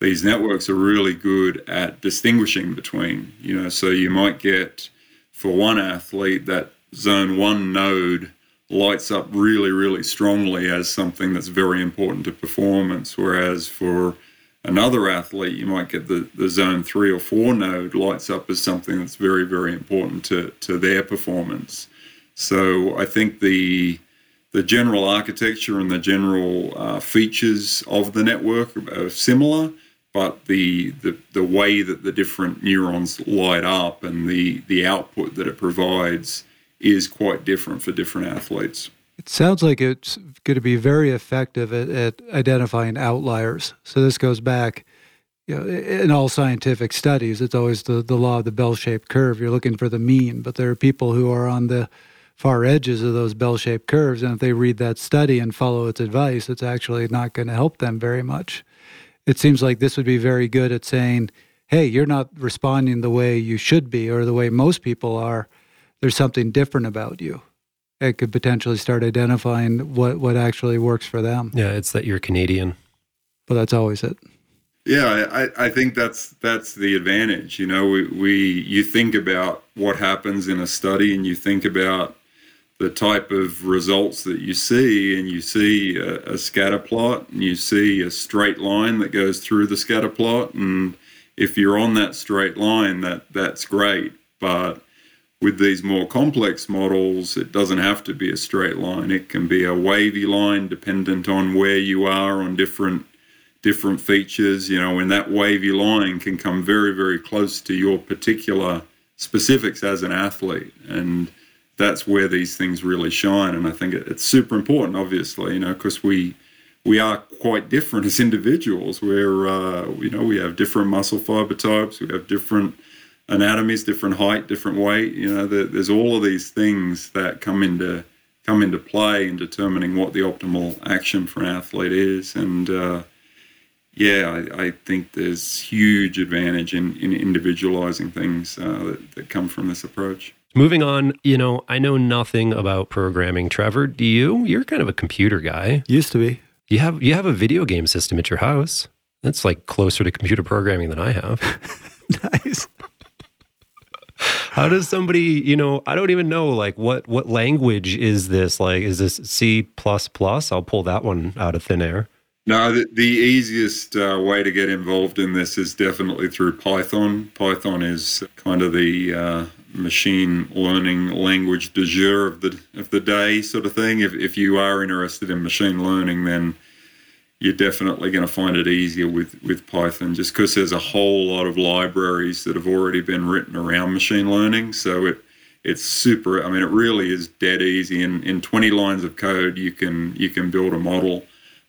these networks are really good at distinguishing between. You know, so you might get for one athlete that zone one node lights up really, really strongly as something that's very important to performance, whereas for another athlete, you might get the, the zone three or four node lights up as something that's very, very important to, to their performance. So I think the the general architecture and the general uh, features of the network are similar, but the, the the way that the different neurons light up and the the output that it provides is quite different for different athletes. It sounds like it's going to be very effective at, at identifying outliers. So this goes back, you know, in all scientific studies, it's always the, the law of the bell-shaped curve. You're looking for the mean, but there are people who are on the far edges of those bell-shaped curves, and if they read that study and follow its advice, it's actually not going to help them very much it seems like this would be very good at saying, hey, you're not responding the way you should be or the way most people are. There's something different about you. It could potentially start identifying what, what actually works for them. Yeah, it's that you're Canadian. But that's always it. Yeah, I, I think that's that's the advantage. You know, we, we you think about what happens in a study and you think about the type of results that you see, and you see a, a, scatter plot, and you see a straight line that goes through the scatter plot, and if you're on that straight line, that that's great. But with these more complex models, it doesn't have to be a straight line. It can be a wavy line, dependent on where you are on different different features. You know, and that wavy line can come very, very close to your particular specifics as an athlete, and that's where these things really shine. And I think it's super important, obviously, you know, because we we are quite different as individuals. Where uh, you know we have different muscle fiber types, we have different anatomies, different height, different weight. You know, there's all of these things that come into come into play in determining what the optimal action for an athlete is. And uh, yeah, I, I, think there's huge advantage in, in individualizing things uh, that, that come from this approach. Moving on, you know, I know nothing about programming. Trevor, do you? You're kind of a computer guy. Used to be. You have you have a video game system at your house. That's like closer to computer programming than I have. nice. How does somebody, you know, I don't even know like what what language is this? Like is this C++? I'll pull that one out of thin air. No, the, the easiest uh, way to get involved in this is definitely through Python. Python is kind of the uh, machine learning language du jour of the of the day, sort of thing. If if you are interested in machine learning, then you're definitely going to find it easier with, with Python just because there's a whole lot of libraries that have already been written around machine learning. So it it's super. I mean, it really is dead easy. In in 20 lines of code, you can you can build a model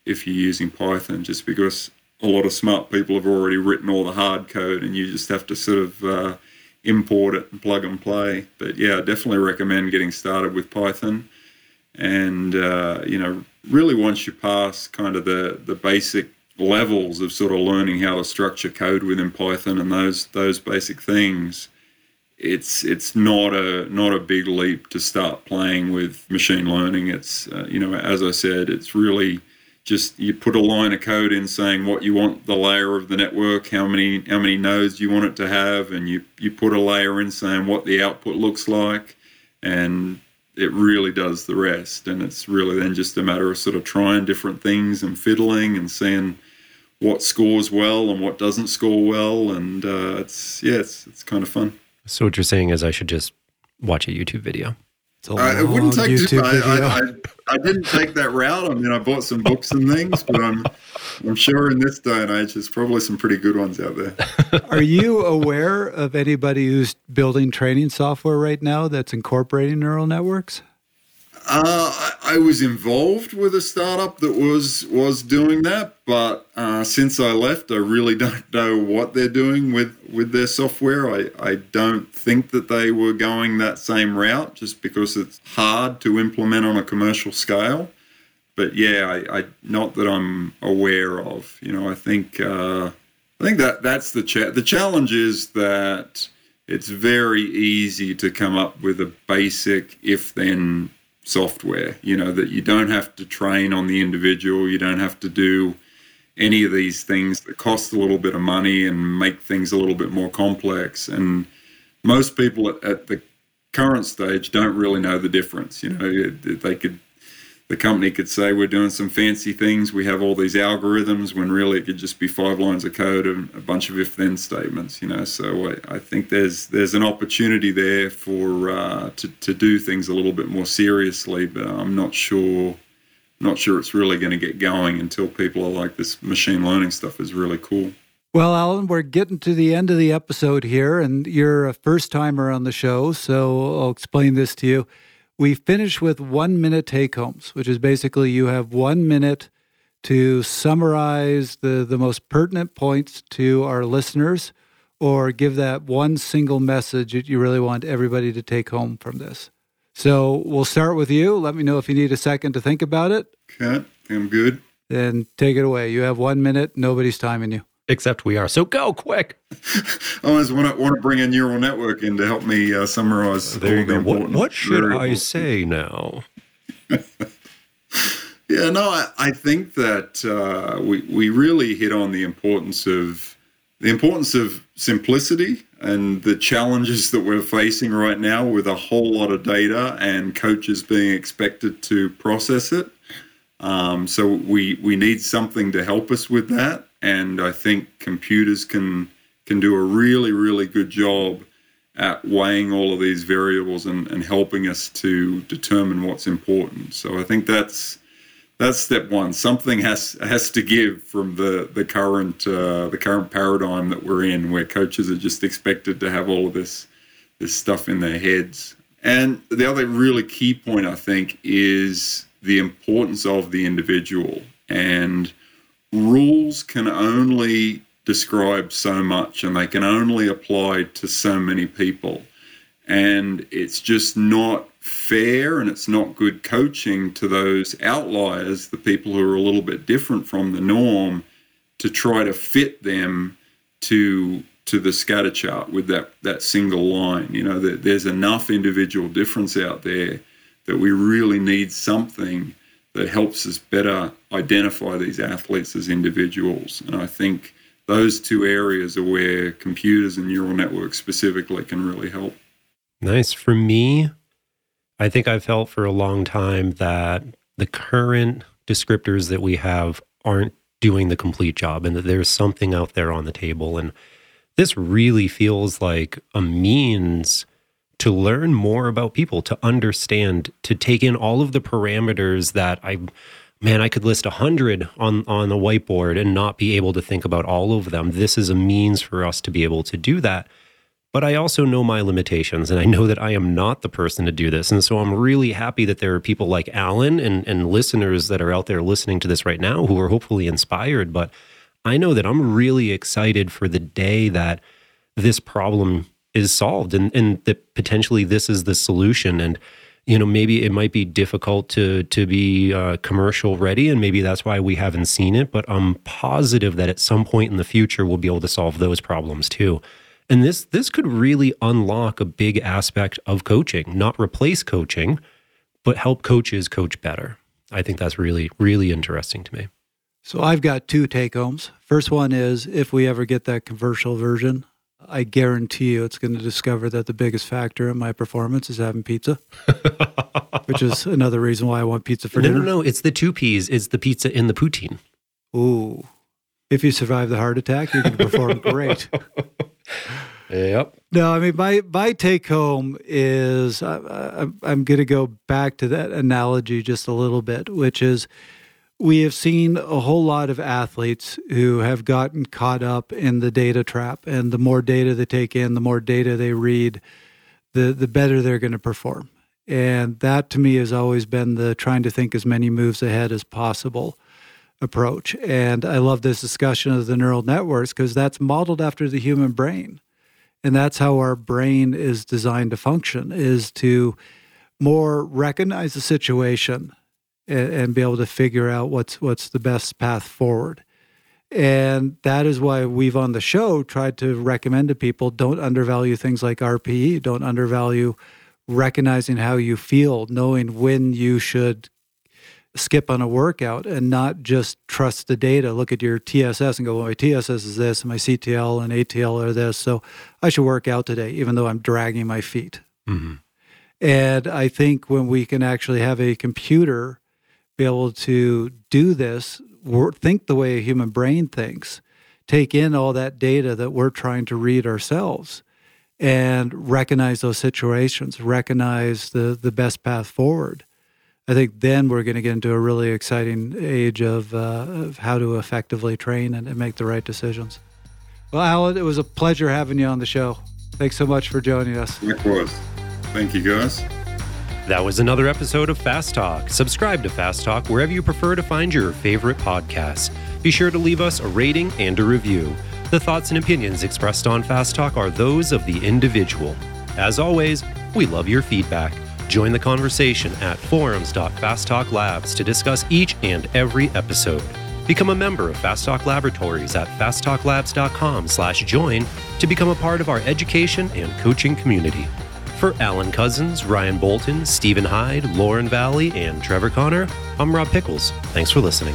if you're using Python, just because a lot of smart people have already written all the hard code, and you just have to sort of uh, import it and plug and play. But yeah, I definitely recommend getting started with Python. And uh, you know, really once you pass kind of the the basic levels of sort of learning how to structure code within Python and those those basic things, it's it's not a not a big leap to start playing with machine learning. It's uh, you know as I said, it's really just you put a line of code in saying what you want the layer of the network, how many how many nodes you want it to have, and you you put a layer in saying what the output looks like, and it really does the rest. And it's really then just a matter of sort of trying different things and fiddling and seeing what scores well and what doesn't score well. And uh, it's, yeah, it's, it's kind of fun. So what you're saying is I should just watch a YouTube video. I, wouldn't take YouTube I, I, I, I, didn't take that route. I mean, I bought some books and things, but I'm I'm sure in this day and age, there's probably some pretty good ones out there. Are you aware of anybody who's building training software right now that's incorporating neural networks? Uh, I, I, was involved with a startup that was was doing that, but uh, since I left, I really don't know what they're doing with, with their software. I, I don't think that they were going that same route, just because it's hard to implement on a commercial scale. But yeah, I, I not that I'm aware of. You know, I think uh, I think that that's the cha- the challenge is that it's very easy to come up with a basic if then software. You know, that you don't have to train on the individual, you don't have to do any of these things that cost a little bit of money and make things a little bit more complex. And most people at, at the current stage don't really know the difference. You know, they could the company could say we're doing some fancy things. We have all these algorithms when really it could just be five lines of code and a bunch of if-then statements. You know, so I, I think there's there's an opportunity there for uh, to to do things a little bit more seriously, but I'm not sure not sure it's really going to get going until people are like this machine learning stuff is really cool. Well, Alan, we're getting to the end of the episode here, and you're a first timer on the show, so I'll explain this to you we finish with one minute take homes, which is basically you have one minute to summarize the, the most pertinent points to our listeners or give that one single message that you really want everybody to take home from this. So we'll start with you. Let me know if you need a second to think about it. Okay, I'm good. Then take it away. You have one minute. Nobody's timing you except we are. So go quick. I always want to want to bring a neural network in to help me uh, summarize. There you go. What, what should I say now? yeah, no, I, I think that uh, we we really hit on the importance of the importance of simplicity and the challenges that we're facing right now with a whole lot of data and coaches being expected to process it. Um, so we we need something to help us with that and I think computers can can do a really really good job at weighing all of these variables and, and helping us to determine what's important. So I think that's that's step one. Something has has to give from the the current uh, the current paradigm that we're in, where coaches are just expected to have all of this this stuff in their heads. And the other really key point I think is the importance of the individual And rules can only describe so much and they can only apply to so many people. And it's just not fair and it's not good coaching to those outliers, the people who are a little bit different from the norm, to try to fit them to to the scatter chart with that that single line. You know, that there's enough individual difference out there that we really need something that helps us better identify these athletes as individuals. And I think those two areas are where computers and neural networks specifically can really help. Nice. For me, I think I've felt for a long time that the current descriptors that we have aren't doing the complete job and that there's something out there on the table. And this really feels like a means to learn more about people, to understand, to take in all of the parameters that I man, I could list a hundred on on the whiteboard and not be able to think about all of them. This is a means for us to be able to do that. But I also know my limitations and I know that I am not the person to do this. And so I'm really happy that there are people like Alan and, and listeners that are out there listening to this right now who are hopefully inspired. But I know that I'm really excited for the day that this problem is solved and, and that potentially this is the solution. And, you know, maybe it might be difficult to to be uh, commercial ready, and maybe that's why we haven't seen it. But I'm positive that at some point in the future we'll be able to solve those problems too. And this this could really unlock a big aspect of coaching, not replace coaching, but help coaches coach better. I think that's really really interesting to me. So I've got two take homes. First one is if we ever get that commercial version, I guarantee you it's going to discover that the biggest factor in my performance is having pizza, which is another reason why I want pizza for no, dinner. No, no, it's the two peas. It's the pizza in the poutine. Ooh. If you survive the heart attack, you can perform great. Yep. No, I mean my my take home is I, I, I'm going to go back to that analogy just a little bit, which is we have seen a whole lot of athletes who have gotten caught up in the data trap and the more data they take in the more data they read the the better they're going to perform. And that to me has always been the trying to think as many moves ahead as possible approach. And i love this discussion of the neural networks because that's modeled after the human brain. And that's how our brain is designed to function is to more recognize the situation and, and be able to figure out what's what's the best path forward. And that is why we've on the show tried to recommend to people don't undervalue things like RPE, don't undervalue recognizing how you feel, knowing when you should skip on a workout and not just trust the data. Look at your TSS and go, well, my TSS is this, and my CTL and ATL are this. So I should work out today, even though I'm dragging my feet. Mm-hmm. And I think when we can actually have a computer be able to do this, think the way a human brain thinks, take in all that data that we're trying to read ourselves, and recognize those situations, recognize the the best path forward. I think then we're going to get into a really exciting age of, uh, of how to effectively train and, and make the right decisions. Well, Alan, it was a pleasure having you on the show. Thanks so much for joining us. Likewise. Thank you, guys. That was another episode of Fast Talk. Subscribe to Fast Talk wherever you prefer to find your favorite podcasts. Be sure to leave us a rating and a review. The thoughts and opinions expressed on Fast Talk are those of the individual. As always, we love your feedback. Join the conversation at forums.fasttalklabs Labs to discuss each and every episode. Become a member of Fast Talk Laboratories at fasttalklabs.com/join to become a part of our education and coaching community. For Alan Couzens, Ryan Bolton, Stephen Hyde, Lauren Vallee, and Trevor Connor, I'm Rob Pickels. Thanks for listening.